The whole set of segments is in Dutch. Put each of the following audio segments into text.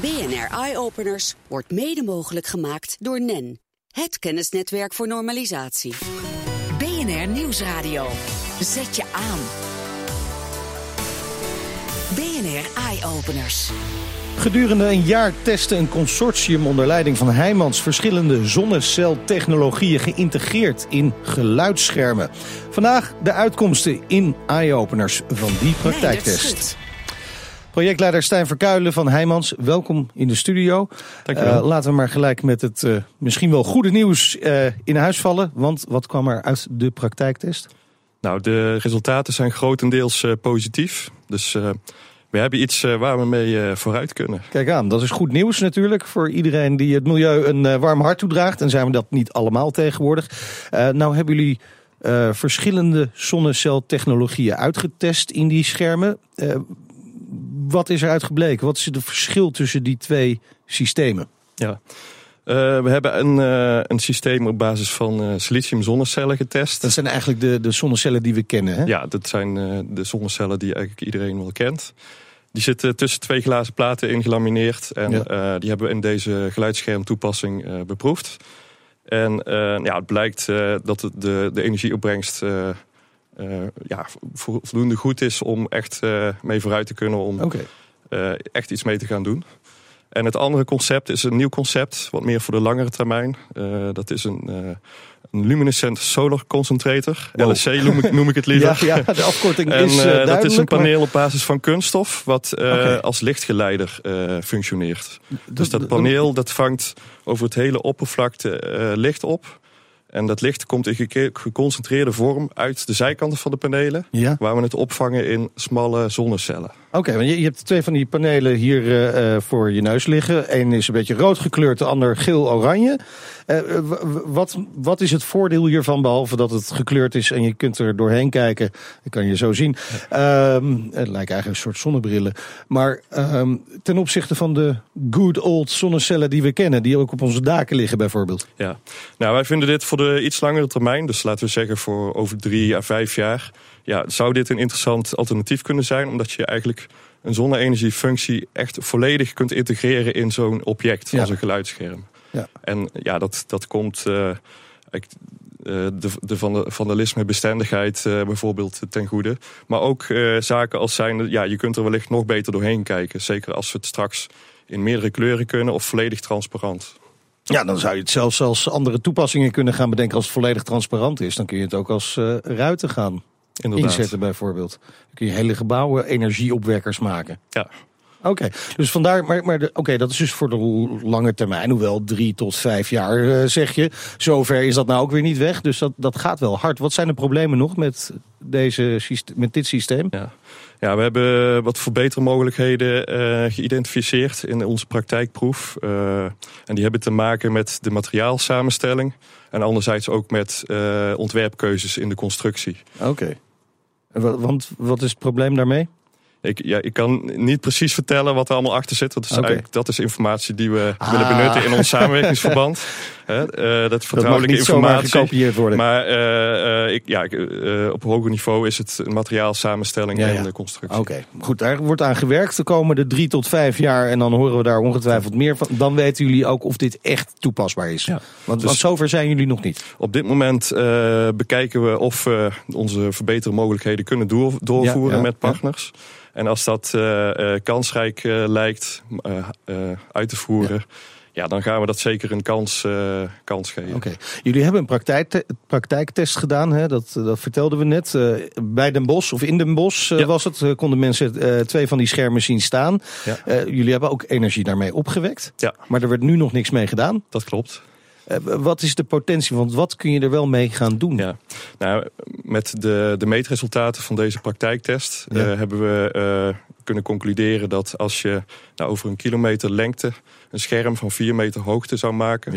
BNR Eye Openers wordt mede mogelijk gemaakt door NEN, het kennisnetwerk voor normalisatie. BNR Nieuwsradio. Zet je aan. BNR Eye Openers. Gedurende een jaar testte een consortium onder leiding van Heijmans verschillende zonneceltechnologieën geïntegreerd in geluidsschermen. Vandaag de uitkomsten in eye-openers van die praktijktest. Projectleider Stijn Verkuilen van Heijmans, welkom in de studio. Dankjewel. Uh, laten we maar gelijk met het uh, misschien wel goede nieuws uh, in huis vallen. Want wat kwam er uit de praktijktest? Nou, de resultaten zijn grotendeels positief. Dus we hebben iets waar we mee vooruit kunnen. Kijk aan, dat is goed nieuws natuurlijk voor iedereen die het milieu een warm hart toedraagt. En zijn we dat niet allemaal tegenwoordig. nou hebben jullie verschillende zonneceltechnologieën uitgetest in die schermen wat is eruit gebleken? Wat is het verschil tussen die twee systemen? Ja. Uh, we hebben een, uh, een systeem op basis van uh, silicium zonnecellen getest. Dat zijn eigenlijk de, de zonnecellen die we kennen, hè? Ja, dat zijn de zonnecellen die eigenlijk iedereen wel kent. Die zitten tussen twee glazen platen ingelamineerd. En ja. die hebben we in deze geluidsschermtoepassing beproefd. En ja, het blijkt dat de, de energieopbrengst uh, ja, voldoende goed is om echt uh, mee vooruit te kunnen. Om okay. uh, echt iets mee te gaan doen. En het andere concept is een nieuw concept, wat meer voor de langere termijn. dat is een, een luminescent solar concentrator. Wow. LSC noem ik, noem ik het liever. ja, ja, de afkorting en, is Dat is een paneel op basis van kunststof, wat okay. als lichtgeleider functioneert. Dus dat paneel dat vangt over het hele oppervlakte licht op. En dat licht komt in geconcentreerde vorm uit de zijkanten van de panelen. Ja. Waar we het opvangen in smalle zonnecellen. Oké, want je, hebt twee van die panelen hier uh, voor je neus liggen. Eén is een beetje rood gekleurd, de ander geel-oranje. Uh, wat, wat is het voordeel hiervan, behalve dat het gekleurd is en je kunt er doorheen kijken? Dat kan je zo zien. Um, het lijkt eigenlijk een soort zonnebrillen. Maar um, ten opzichte van de good old zonnecellen die we kennen, die ook op onze daken liggen bijvoorbeeld. Ja, nou wij vinden dit voor de iets langere termijn, dus laten we zeggen voor over drie à vijf jaar ja, zou dit een interessant alternatief kunnen zijn, omdat je eigenlijk een zonne-energiefunctie echt volledig kunt integreren in zo'n object ja. als een geluidsscherm. Ja. En ja, dat, dat komt uh, de, de van de vandalisme bestendigheid uh, bijvoorbeeld ten goede. Maar ook uh, zaken als zijn, ja, je kunt er wellicht nog beter doorheen kijken. Zeker als we het straks in meerdere kleuren kunnen of volledig transparant. Ja, dan zou je het zelfs als andere toepassingen kunnen gaan bedenken als het volledig transparant is. Dan kun je het ook als uh, ruiten gaan Inderdaad. inzetten bijvoorbeeld. Dan kun je hele gebouwen energieopwekkers maken. Ja. Oké, okay. dus vandaar, maar, maar oké, okay, dat is dus voor de lange termijn, hoewel drie tot vijf jaar uh, zeg je. Zover is dat nou ook weer niet weg, dus dat, dat gaat wel hard. Wat zijn de problemen nog met, deze, met dit systeem? Ja. ja, we hebben wat verbetermogelijkheden uh, geïdentificeerd in onze praktijkproef. Uh, en die hebben te maken met de materiaalsamenstelling en anderzijds ook met ontwerpkeuzes in de constructie. Oké. Okay. Want wat is het probleem daarmee? Ik, ja, ik kan niet precies vertellen wat er allemaal achter zit. Dat is, okay. dat is informatie die we ah. willen benutten in ons samenwerkingsverband. He, uh, dat vertrouwelijke dat informatie. gekopieerd worden. Maar uh, ik, ja, uh, op hoger niveau is het materiaal samenstelling ja, ja. en de constructie. Oké, okay. goed. Daar wordt aan gewerkt de komende drie tot vijf jaar. En dan horen we daar ongetwijfeld meer van. Dan weten jullie ook of dit echt toepasbaar is. Ja. Want, dus, want zover zijn jullie nog niet. Op dit moment bekijken we of we onze verbetermogelijkheden kunnen door, doorvoeren met partners. En als dat uh, uh, kansrijk uh, lijkt uit te voeren, ja. dan gaan we dat zeker een kans, kans geven. Oké, okay. Jullie hebben een praktijk, praktijktest gedaan, hè? Dat, dat vertelden we net. bij Den Bosch of in Den Bosch ja. was het, konden mensen twee van die schermen zien staan. Ja. jullie hebben ook energie daarmee opgewekt, ja. maar er werd nu nog niks mee gedaan. Dat klopt. Uh, wat is de potentie? Want wat kun je er wel mee gaan doen? Ja. Nou, met de, de meetresultaten van deze praktijktest ja. uh, hebben we uh, kunnen concluderen dat als je nou, over een kilometer lengte een scherm van 4 meter hoogte zou maken,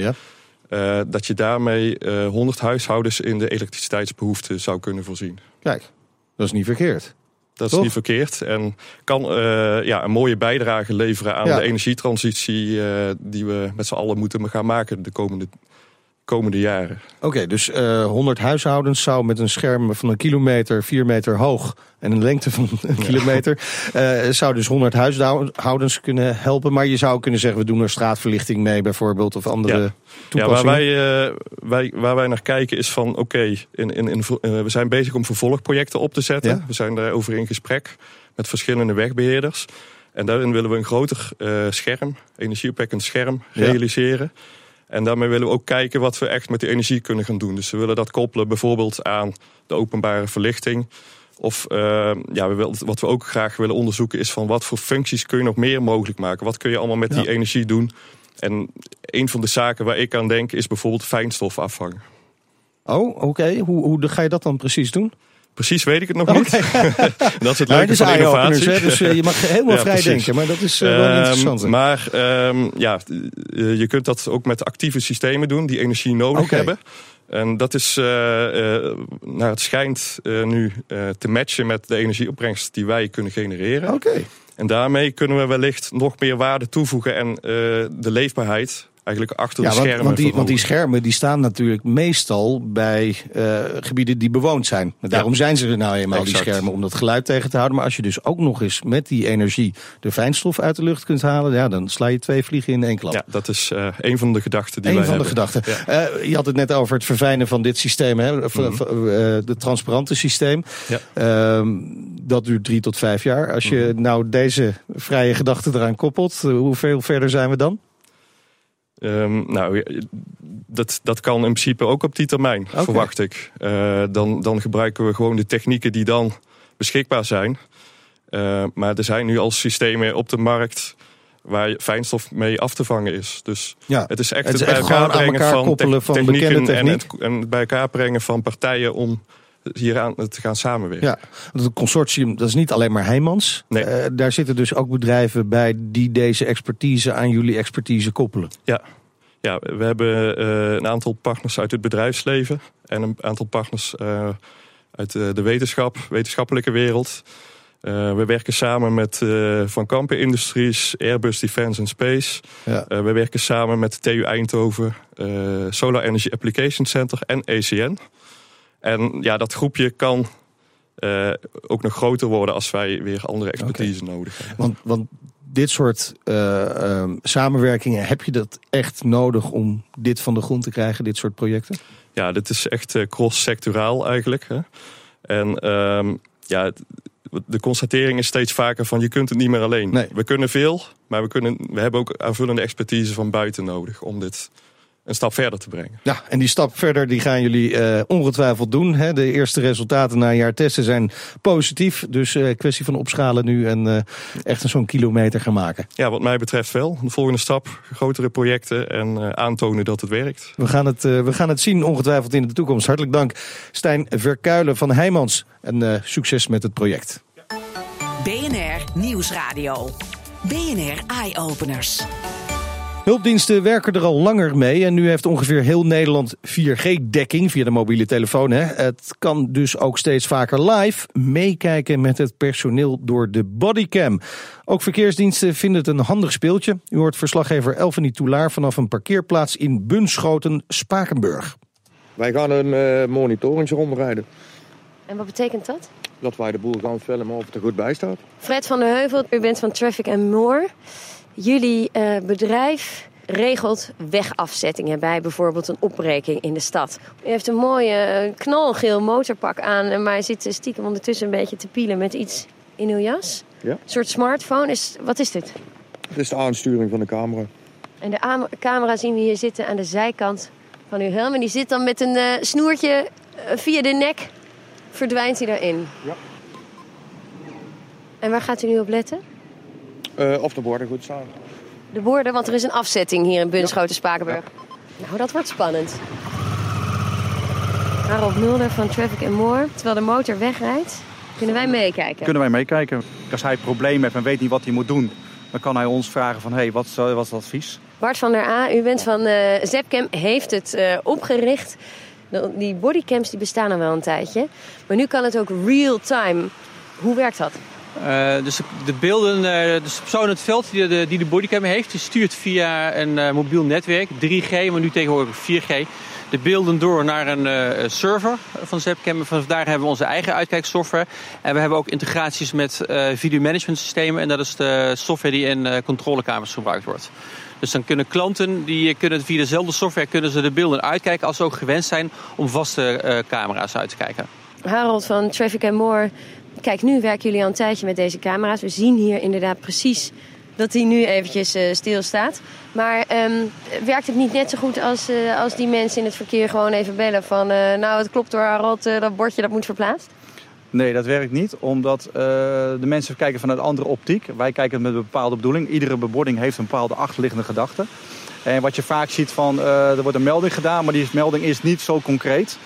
ja. dat je daarmee 100 huishoudens in de elektriciteitsbehoefte zou kunnen voorzien. Kijk, dat is niet verkeerd. Dat is niet verkeerd. En kan uh, ja, een mooie bijdrage leveren aan ja. de energietransitie uh, die we met z'n allen moeten gaan maken de komende, komende jaren. Oké, dus uh, 100 huishoudens zou met een scherm van een kilometer, 4 meter hoog en een lengte van een kilometer, uh, zou dus 100 huishoudens kunnen helpen. Maar je zou kunnen zeggen, we doen er straatverlichting mee bijvoorbeeld of andere ja. toepassingen. Ja, waar wij, uh, wij, waar wij naar kijken is van, oké, okay, in, in, in, we zijn bezig om vervolgprojecten op te zetten. Ja? We zijn daarover in gesprek met verschillende wegbeheerders. En daarin willen we een groter scherm, energieopwekkend scherm, realiseren. Ja. En daarmee willen we ook kijken wat we echt met die energie kunnen gaan doen. Dus we willen dat koppelen bijvoorbeeld aan de openbare verlichting. Of uh, ja, we wat we ook graag willen onderzoeken is van wat voor functies kun je nog meer mogelijk maken. Wat kun je allemaal met ja. die energie doen? En een van de zaken waar ik aan denk is bijvoorbeeld fijnstof afvangen. Oh, oké. Okay. Hoe, hoe ga je dat dan precies doen? Precies weet ik het nog okay. niet. dat is het leuke ja, van innovatie. Dus uh, je mag helemaal ja, vrij precies. denken, maar dat is uh, wel um, interessant. Maar um, ja, je kunt dat ook met actieve systemen doen die energie nodig okay. hebben. En dat is, uh, nou, het schijnt nu te matchen met de energieopbrengst die wij kunnen genereren. Oké. En daarmee kunnen we wellicht nog meer waarde toevoegen en de leefbaarheid eigenlijk achter ja, de want, schermen. Want die, want die schermen die staan natuurlijk meestal bij uh, gebieden die bewoond zijn. Daarom ja. zijn ze er nou eenmaal, exact. die schermen, om dat geluid tegen te houden. Maar als je dus ook nog eens met die energie de fijnstof uit de lucht kunt halen, ja, dan sla je twee vliegen in één klap. Ja, dat is uh, een van de gedachten die wij van hebben. de gedachten. Ja. Uh, je had het net over het verfijnen van dit systeem, hè? Mm -hmm. de transparante systeem. Ja. dat duurt drie tot vijf jaar. Als je mm -hmm. nou deze vrije gedachten eraan koppelt, hoeveel verder zijn we dan? Um, nou, dat, dat kan in principe ook op die termijn, okay. verwacht ik. Uh, dan, dan gebruiken we gewoon de technieken die dan beschikbaar zijn. Uh, maar er zijn nu al systemen op de markt waar fijnstof mee af te vangen is. Dus ja, het is echt het, bij elkaar brengen van, te van technieken techniek. en het, en het bij elkaar brengen van partijen om hier aan te gaan samenwerken. Ja, het consortium, dat is niet alleen maar Heijmans. Nee. Uh, daar zitten dus ook bedrijven bij die deze expertise aan jullie expertise koppelen. Ja, ja, we hebben uh, een aantal partners uit het bedrijfsleven en een aantal partners uh, uit de wetenschap, wetenschappelijke wereld. we werken samen met Van Kampen Industries, Airbus Defence and Space. Ja. we werken samen met TU Eindhoven, Solar Energy Application Center en ECN. En ja, dat groepje kan ook nog groter worden als wij weer andere expertise okay. nodig hebben. Want, want dit soort uh, um, samenwerkingen, heb je dat echt nodig om dit van de grond te krijgen, dit soort projecten? Ja, dit is echt uh, cross-sectoraal eigenlijk. Hè? En um, ja, de constatering is steeds vaker van je kunt het niet meer alleen. Nee. We kunnen veel, maar we, kunnen, we hebben ook aanvullende expertise van buiten nodig om dit een stap verder te brengen. Ja, en die stap verder die gaan jullie uh, ongetwijfeld doen. Hè? De eerste resultaten na een jaar testen zijn positief. Dus uh, kwestie van opschalen nu en uh, echt een zo'n kilometer gaan maken. Ja, wat mij betreft wel. De volgende stap, grotere projecten en aantonen dat het werkt. We gaan het, we gaan het zien ongetwijfeld in de toekomst. Hartelijk dank Stijn Verkuilen van Heijmans. En succes met het project. BNR Nieuwsradio. BNR Eye Openers. Hulpdiensten werken er al langer mee en nu heeft ongeveer heel Nederland 4G-dekking via de mobiele telefoon. Hè. Het kan dus ook steeds vaker live meekijken met het personeel door de bodycam. Ook verkeersdiensten vinden het een handig speeltje. U hoort verslaggever Elfanie Toulaar vanaf een parkeerplaats in Bunschoten, Spakenburg. Wij gaan een uh, rondrijden. En wat betekent dat? Dat wij de boel gaan filmen of het er goed bij staat. Fred van der Heuvel, u bent van Traffic and More. Jullie uh, bedrijf regelt wegafzettingen bij bijvoorbeeld een opbreking in de stad. U heeft een mooie uh, knalgeel motorpak aan, maar zit stiekem ondertussen een beetje te pielen met iets in uw jas. Ja. Een soort smartphone. Is, wat is dit? Het is de aansturing van de camera. En de camera zien we hier zitten aan de zijkant van uw helm. En die zit dan met een uh, snoertje via de nek. Verdwijnt hij daarin. Ja. En waar gaat u nu op letten? Uh, of de borden goed staan. De borden, want er is een afzetting hier in Bunschoten, Spakenburg. Ja. Nou, dat wordt spannend. Harold Mulder van Traffic and More. Terwijl de motor wegrijdt, kunnen wij meekijken. Kunnen wij meekijken. Als hij problemen heeft en weet niet wat hij moet doen... dan kan hij ons vragen van, hé, hey, wat, is, wat is het advies? Bart van der A, u bent van uh, Zepcam, heeft het uh, opgericht. Die bodycams die bestaan al wel een tijdje. Maar nu kan het ook real-time. Hoe werkt dat? Uh, dus de beelden, uh, dus de persoon in het veld die de, die de bodycam heeft, die stuurt via een uh, mobiel netwerk, 3G, maar nu tegenwoordig 4G, de beelden door naar een server van Zepcam. Van daar hebben we onze eigen uitkijksoftware. En we hebben ook integraties met video management systemen. En dat is de software die in controlekamers gebruikt wordt. Dus dan kunnen klanten die kunnen via dezelfde software kunnen ze de beelden uitkijken als ze ook gewend zijn om vaste camera's uit te kijken. Harold van Traffic More Kijk, nu werken jullie al een tijdje met deze camera's. We zien hier inderdaad precies dat hij nu eventjes uh, stilstaat. Maar um, werkt het niet net zo goed als, uh, als die mensen in het verkeer gewoon even bellen van... Uh, nou, het klopt door Harold, dat bordje dat moet verplaatst? Nee, dat werkt niet, omdat de mensen kijken vanuit andere optiek. Wij kijken met een bepaalde bedoeling. Iedere bebording heeft een bepaalde achterliggende gedachte. En wat je vaak ziet van, er wordt een melding gedaan, maar die melding is niet zo concreet.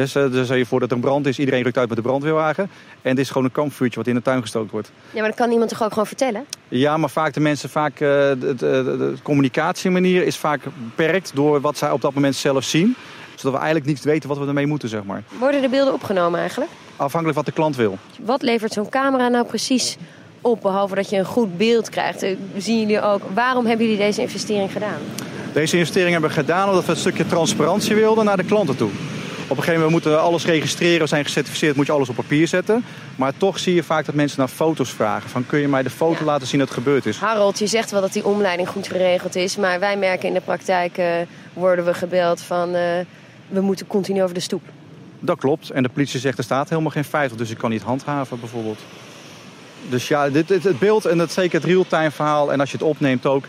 Dus, uh, je voor dat er een brand is, iedereen rukt uit met de brandweerwagen. En dit is gewoon een kampvuurtje wat in de tuin gestookt wordt. Ja, maar dat kan iemand toch ook gewoon vertellen? Ja, maar vaak de mensen, vaak uh, de, de, de, communicatiemanier is vaak beperkt door wat zij op dat moment zelf zien. Zodat we eigenlijk niet weten wat we ermee moeten, zeg maar. Worden de beelden opgenomen eigenlijk? Afhankelijk wat de klant wil. Wat levert zo'n camera nou precies op, behalve dat je een goed beeld krijgt? Eh, zien jullie ook, waarom hebben jullie deze investering gedaan? Deze investering hebben we gedaan omdat we een stukje transparantie wilden naar de klanten toe. Op een gegeven moment moeten we alles registreren, we zijn gecertificeerd, moet je alles op papier zetten. Maar toch zie je vaak dat mensen naar foto's vragen. Van kun je mij de foto laten zien dat het gebeurd is? Harold, je zegt wel dat die omleiding goed geregeld is. Maar wij merken in de praktijk, uh, worden we gebeld van uh, we moeten continu over de stoep. Dat klopt. En de politie zegt er staat helemaal geen 50, dus ik kan niet handhaven bijvoorbeeld. Dus ja, dit, dit, het beeld en dat zeker het real-time verhaal. En als je het opneemt ook,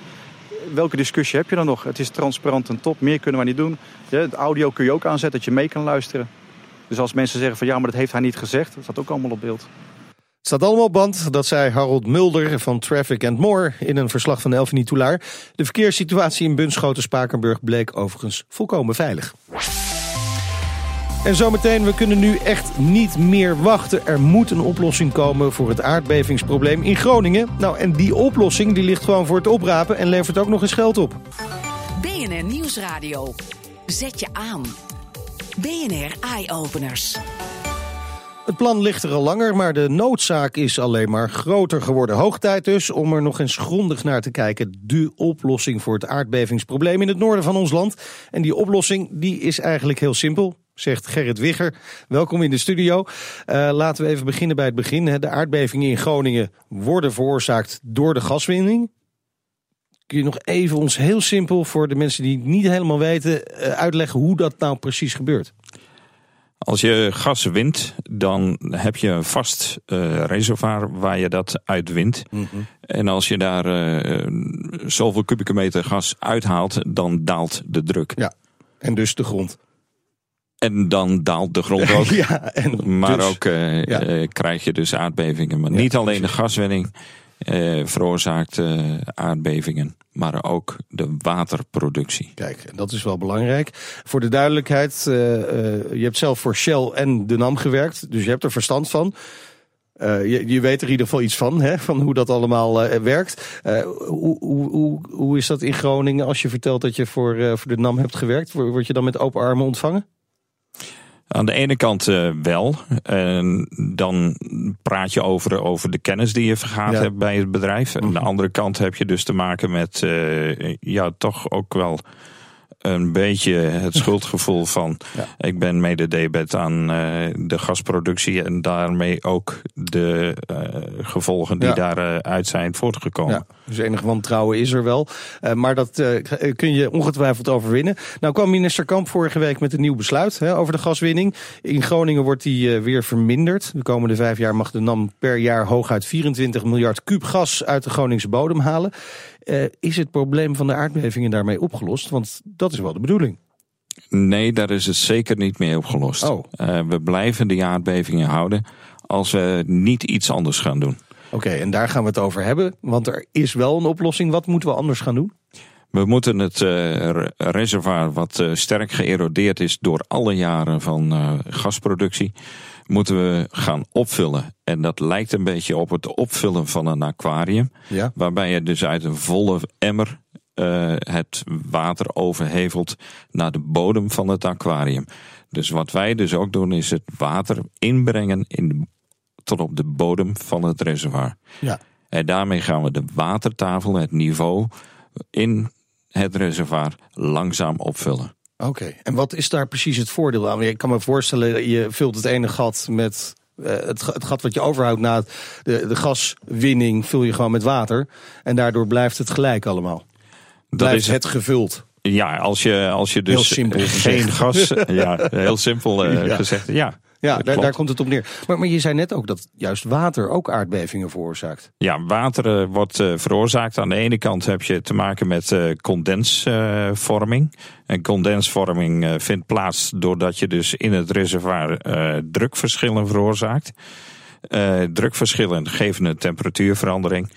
welke discussie heb je dan nog? Het is transparant en top, meer kunnen we niet doen. Ja, het audio kun je ook aanzetten dat je mee kan luisteren. Dus als mensen zeggen van ja, maar dat heeft hij niet gezegd, dat staat ook allemaal op beeld. Het staat allemaal op band, dat zei Harold Mulder van Traffic and More in een verslag van Elfie Toulaar. De verkeerssituatie in Bunschoten-Spakenburg bleek overigens volkomen veilig. En zometeen, we kunnen nu echt niet meer wachten. Er moet een oplossing komen voor het aardbevingsprobleem in Groningen. Nou, en die oplossing die ligt gewoon voor het oprapen en levert ook nog eens geld op. BNR Nieuwsradio. Zet je aan. BNR Eye Openers. Het plan ligt er al langer, maar de noodzaak is alleen maar groter geworden. Hoog tijd dus om er nog eens grondig naar te kijken. De oplossing voor het aardbevingsprobleem in het noorden van ons land. En die oplossing die is eigenlijk heel simpel zegt Gerrit Wigger. Welkom in de studio. Uh, laten we even beginnen bij het begin. De aardbevingen in Groningen worden veroorzaakt door de gaswinning. Kun je nog even ons heel simpel voor de mensen die het niet helemaal weten uh, uitleggen hoe dat nou precies gebeurt? Als je gas wint, dan heb je een vast uh, reservoir waar je dat uitwint. Mm -hmm. En als je daar uh, zoveel kubieke meter gas uithaalt, dan daalt de druk. Ja, en dus de grond. En dan daalt de grond ook. ja, en maar dus, ook uh, ja. uh, krijg je dus aardbevingen. Maar ja, niet alleen de gaswinning uh, veroorzaakt aardbevingen, maar ook de waterproductie. Kijk, en dat is wel belangrijk. Voor de duidelijkheid, je hebt zelf voor Shell en de NAM gewerkt, dus je hebt er verstand van. Je, je, weet er in ieder geval iets van, hè, van hoe dat allemaal werkt. Uh, hoe, hoe, hoe, is dat in Groningen als je vertelt dat je voor, voor de NAM hebt gewerkt? Word je dan met open armen ontvangen? Aan de ene kant uh, wel. En dan praat je over, over de kennis die je vergaat ja. hebt bij het bedrijf. En aan de andere kant heb je dus te maken met uh, ja, toch ook wel een beetje het schuldgevoel van ja. ik ben mede debet aan uh, de gasproductie en daarmee ook de uh, gevolgen die ja. daaruit zijn voortgekomen. Ja, dus enig wantrouwen is er wel. Uh, maar dat kun je ongetwijfeld overwinnen. Nou kwam minister Kamp vorige week met een nieuw besluit hè, over de gaswinning. In Groningen wordt die weer verminderd. De komende vijf jaar mag de NAM per jaar hooguit 24 miljard kuub gas uit de Groningse bodem halen. Uh, is het probleem van de aardbevingen daarmee opgelost? Want dat is wel de bedoeling. Nee, daar is het zeker niet mee opgelost. Oh. Uh, we blijven die aardbevingen houden als we niet iets anders gaan doen. Oké, okay, en daar gaan we het over hebben. Want er is wel een oplossing. Wat moeten we anders gaan doen? We moeten het uh, reservoir, wat uh, sterk geërodeerd is door alle jaren van gasproductie, moeten we gaan opvullen. En dat lijkt een beetje op het opvullen van een aquarium. Ja. Waarbij je dus uit een volle emmer uh, het water overhevelt naar de bodem van het aquarium. Dus wat wij dus ook doen is het water inbrengen in de tot op de bodem van het reservoir. Ja. En daarmee gaan we de watertafel, het niveau in het reservoir, langzaam opvullen. Oké, en wat is daar precies het voordeel aan? Ik kan me voorstellen, je vult het ene gat met eh, het, het, gat wat je overhoudt na de, de gaswinning, vul je gewoon met water. En daardoor blijft het gelijk allemaal. Dat Blijft is het gevuld. Ja, als je, als je dus Heel simpel geen gas. Ja, heel simpel eh, Ja. gezegd. Ja, Ja, daar, komt het op neer. Maar, maar je zei net ook dat juist water ook aardbevingen veroorzaakt. Ja, water eh, wordt eh, veroorzaakt. Aan de ene kant heb je te maken met eh, condensvorming. en condensvorming vindt plaats doordat je dus in het reservoir drukverschillen veroorzaakt. Drukverschillen geven een temperatuurverandering.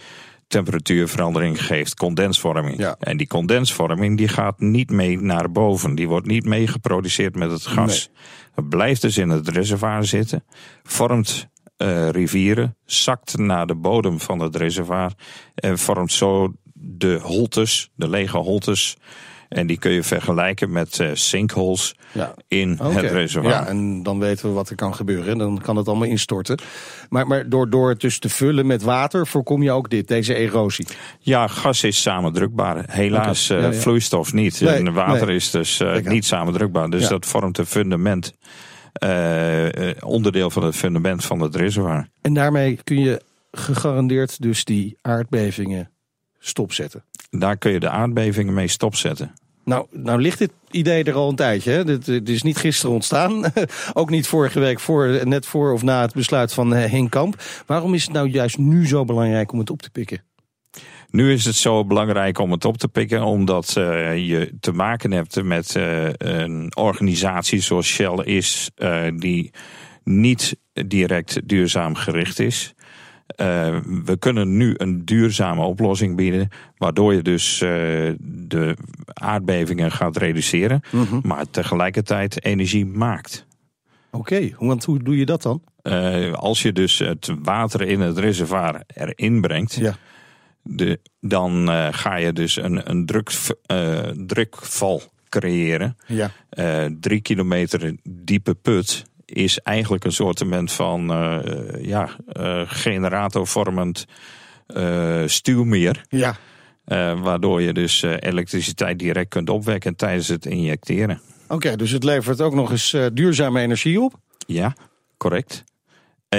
Temperatuurverandering geeft condensvorming. Ja. En die condensvorming die gaat niet mee naar boven. Die wordt niet mee geproduceerd met het gas. Het blijft dus in het reservoir zitten. Vormt eh, rivieren, zakt naar de bodem van het reservoir en vormt zo de holtes, de lege holtes. En die kun je vergelijken met eh, sinkholes Ja. in het reservoir. Ja, en dan weten we wat er kan gebeuren. Dan kan het allemaal instorten. Maar, maar door, door het dus te vullen met water voorkom je ook dit, deze erosie. Ja, gas is samendrukbaar. Helaas ja, eh, ja. vloeistof niet. Nee, en water nee. is dus aan. niet samendrukbaar. Dus dat vormt een fundament. onderdeel van het fundament van het reservoir. En daarmee kun je gegarandeerd dus die aardbevingen stopzetten. Daar kun je de aardbevingen mee stopzetten. Nou, nou ligt dit idee er al een tijdje. Dit is niet gisteren ontstaan. Ook niet vorige week, voor, net voor of na het besluit van eh, Henk Kamp. Waarom is het nou juist nu zo belangrijk om het op te pikken? Nu is het zo belangrijk om het op te pikken, omdat eh, je te maken hebt met eh, een organisatie zoals Shell is, die niet direct duurzaam gericht is. Eh, we kunnen nu een duurzame oplossing bieden, waardoor je dus eh, de aardbevingen gaat reduceren, maar tegelijkertijd energie maakt. Oké, want hoe doe je dat dan? Eh, als je dus het water in het reservoir erin brengt, Ja. de, dan ga je dus een, een druk, drukval creëren. Ja. Drie kilometer diepe put is eigenlijk een soortement van eh, ja, eh, generatorvormend eh, stuwmeer. Ja. waardoor je dus elektriciteit direct kunt opwekken tijdens het injecteren. Oké, dus het levert ook nog eens duurzame energie op. Ja, correct.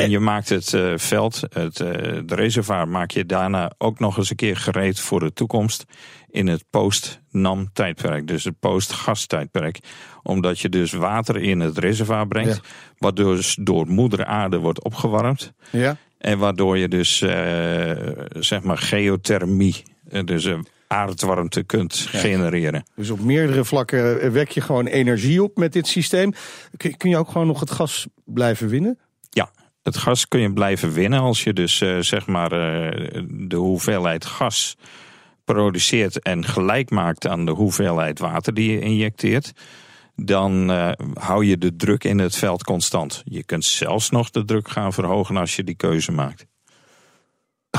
En je maakt het eh, veld, het eh, de reservoir, maak je daarna ook nog eens een keer gereed voor de toekomst in het post-NAM tijdperk, dus het post-gas tijdperk. Omdat je dus water in het reservoir brengt, Ja. waardoor dus door moeder aarde wordt opgewarmd. Ja. En waardoor je dus eh, zeg maar geothermie, eh, dus eh, aardwarmte kunt genereren. Dus op meerdere vlakken eh, wek je gewoon energie op met dit systeem. Kun, kun je ook gewoon nog het gas blijven winnen? Het gas kun je blijven winnen als je dus eh, zeg maar eh, de hoeveelheid gas produceert en gelijk maakt aan de hoeveelheid water die je injecteert. Dan eh, hou je de druk in het veld constant. Je kunt zelfs nog de druk gaan verhogen als je die keuze maakt.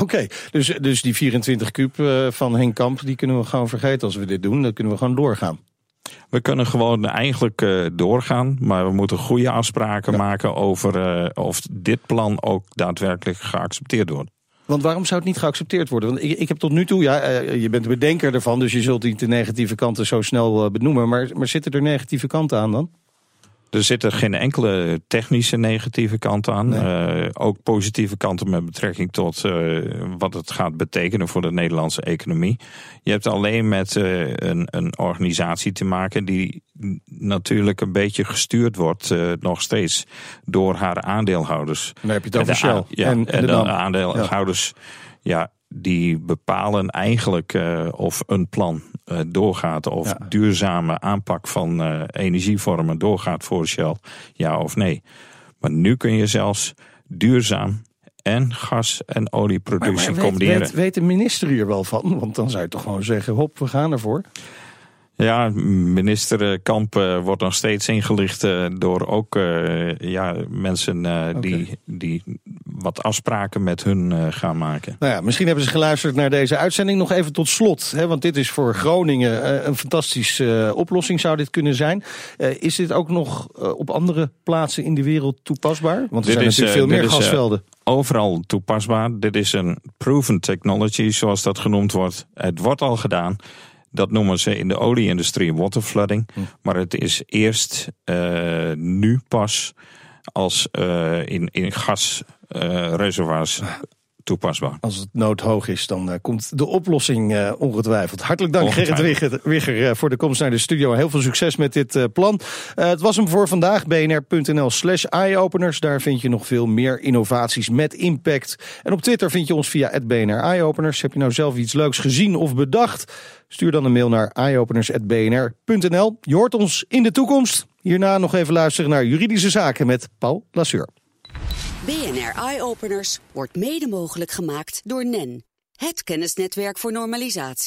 Oké, dus, dus die 24 kuub van Henk Kamp, die kunnen we gewoon vergeten als we dit doen. Dan kunnen we gewoon doorgaan. We kunnen gewoon eigenlijk eh, doorgaan, maar we moeten goede afspraken Ja. maken over eh, of dit plan ook daadwerkelijk geaccepteerd wordt. Want waarom zou het niet geaccepteerd worden? Want ik, ik heb tot nu toe, ja, eh, je bent de bedenker ervan, dus je zult niet de negatieve kanten zo snel benoemen. Maar, maar zitten er negatieve kanten aan dan? Er zitten geen enkele technische negatieve kant aan. Nee. Eh, ook positieve kanten met betrekking tot eh, wat het gaat betekenen voor de Nederlandse economie. Je hebt alleen met eh, een, een organisatie te maken die natuurlijk een beetje gestuurd wordt, nog steeds, door haar aandeelhouders. Dan heb je het over Shell. ja, en, en, de aandeelhouders, ja. die bepalen eigenlijk of een plan eh, doorgaat. Of Ja. duurzame aanpak van eh, energievormen doorgaat voor Shell. Ja of nee. Maar nu kun je zelfs duurzaam en gas- en Maar, olieproductie maar weet, combineren. weet, weet de minister hier wel van? Want dan zou je toch gewoon zeggen, hop, we gaan ervoor. Ja, minister eh, Kamp eh, wordt nog steeds ingelicht eh, door ook ja, mensen die, die wat afspraken met hun gaan maken. Nou ja, misschien hebben ze geluisterd naar deze uitzending. Nog even tot slot, hè, want dit is voor Groningen een fantastische oplossing zou dit kunnen zijn. is dit ook nog op andere plaatsen in de wereld toepasbaar? Want er zijn is, natuurlijk veel meer gasvelden. overal toepasbaar. Dit is een proven technology, zoals dat genoemd wordt. Het wordt al gedaan. Dat noemen ze in de olieindustrie waterflooding. Hm. Maar het is eerst uh, nu pas als uh, in, in gasreservoirs toepasbaar. Als het noodhoog is, dan uh, komt de oplossing uh, ongetwijfeld. Hartelijk dank Gerrit Wigger, uh, voor de komst naar de studio. Heel veel succes met dit plan. het was hem voor vandaag. bnr.nl slash eyeopeners. Daar vind je nog veel meer innovaties met impact. En op Twitter vind je ons via het BNR Eyeopeners. Heb je nou zelf iets leuks gezien of bedacht? Stuur dan een mail naar eyeopeners.bnr.nl. Je hoort ons in de toekomst. Hierna nog even luisteren naar juridische zaken met Paul Lasseur. BNR Eye Openers wordt mede mogelijk gemaakt door NEN, het kennisnetwerk voor normalisatie.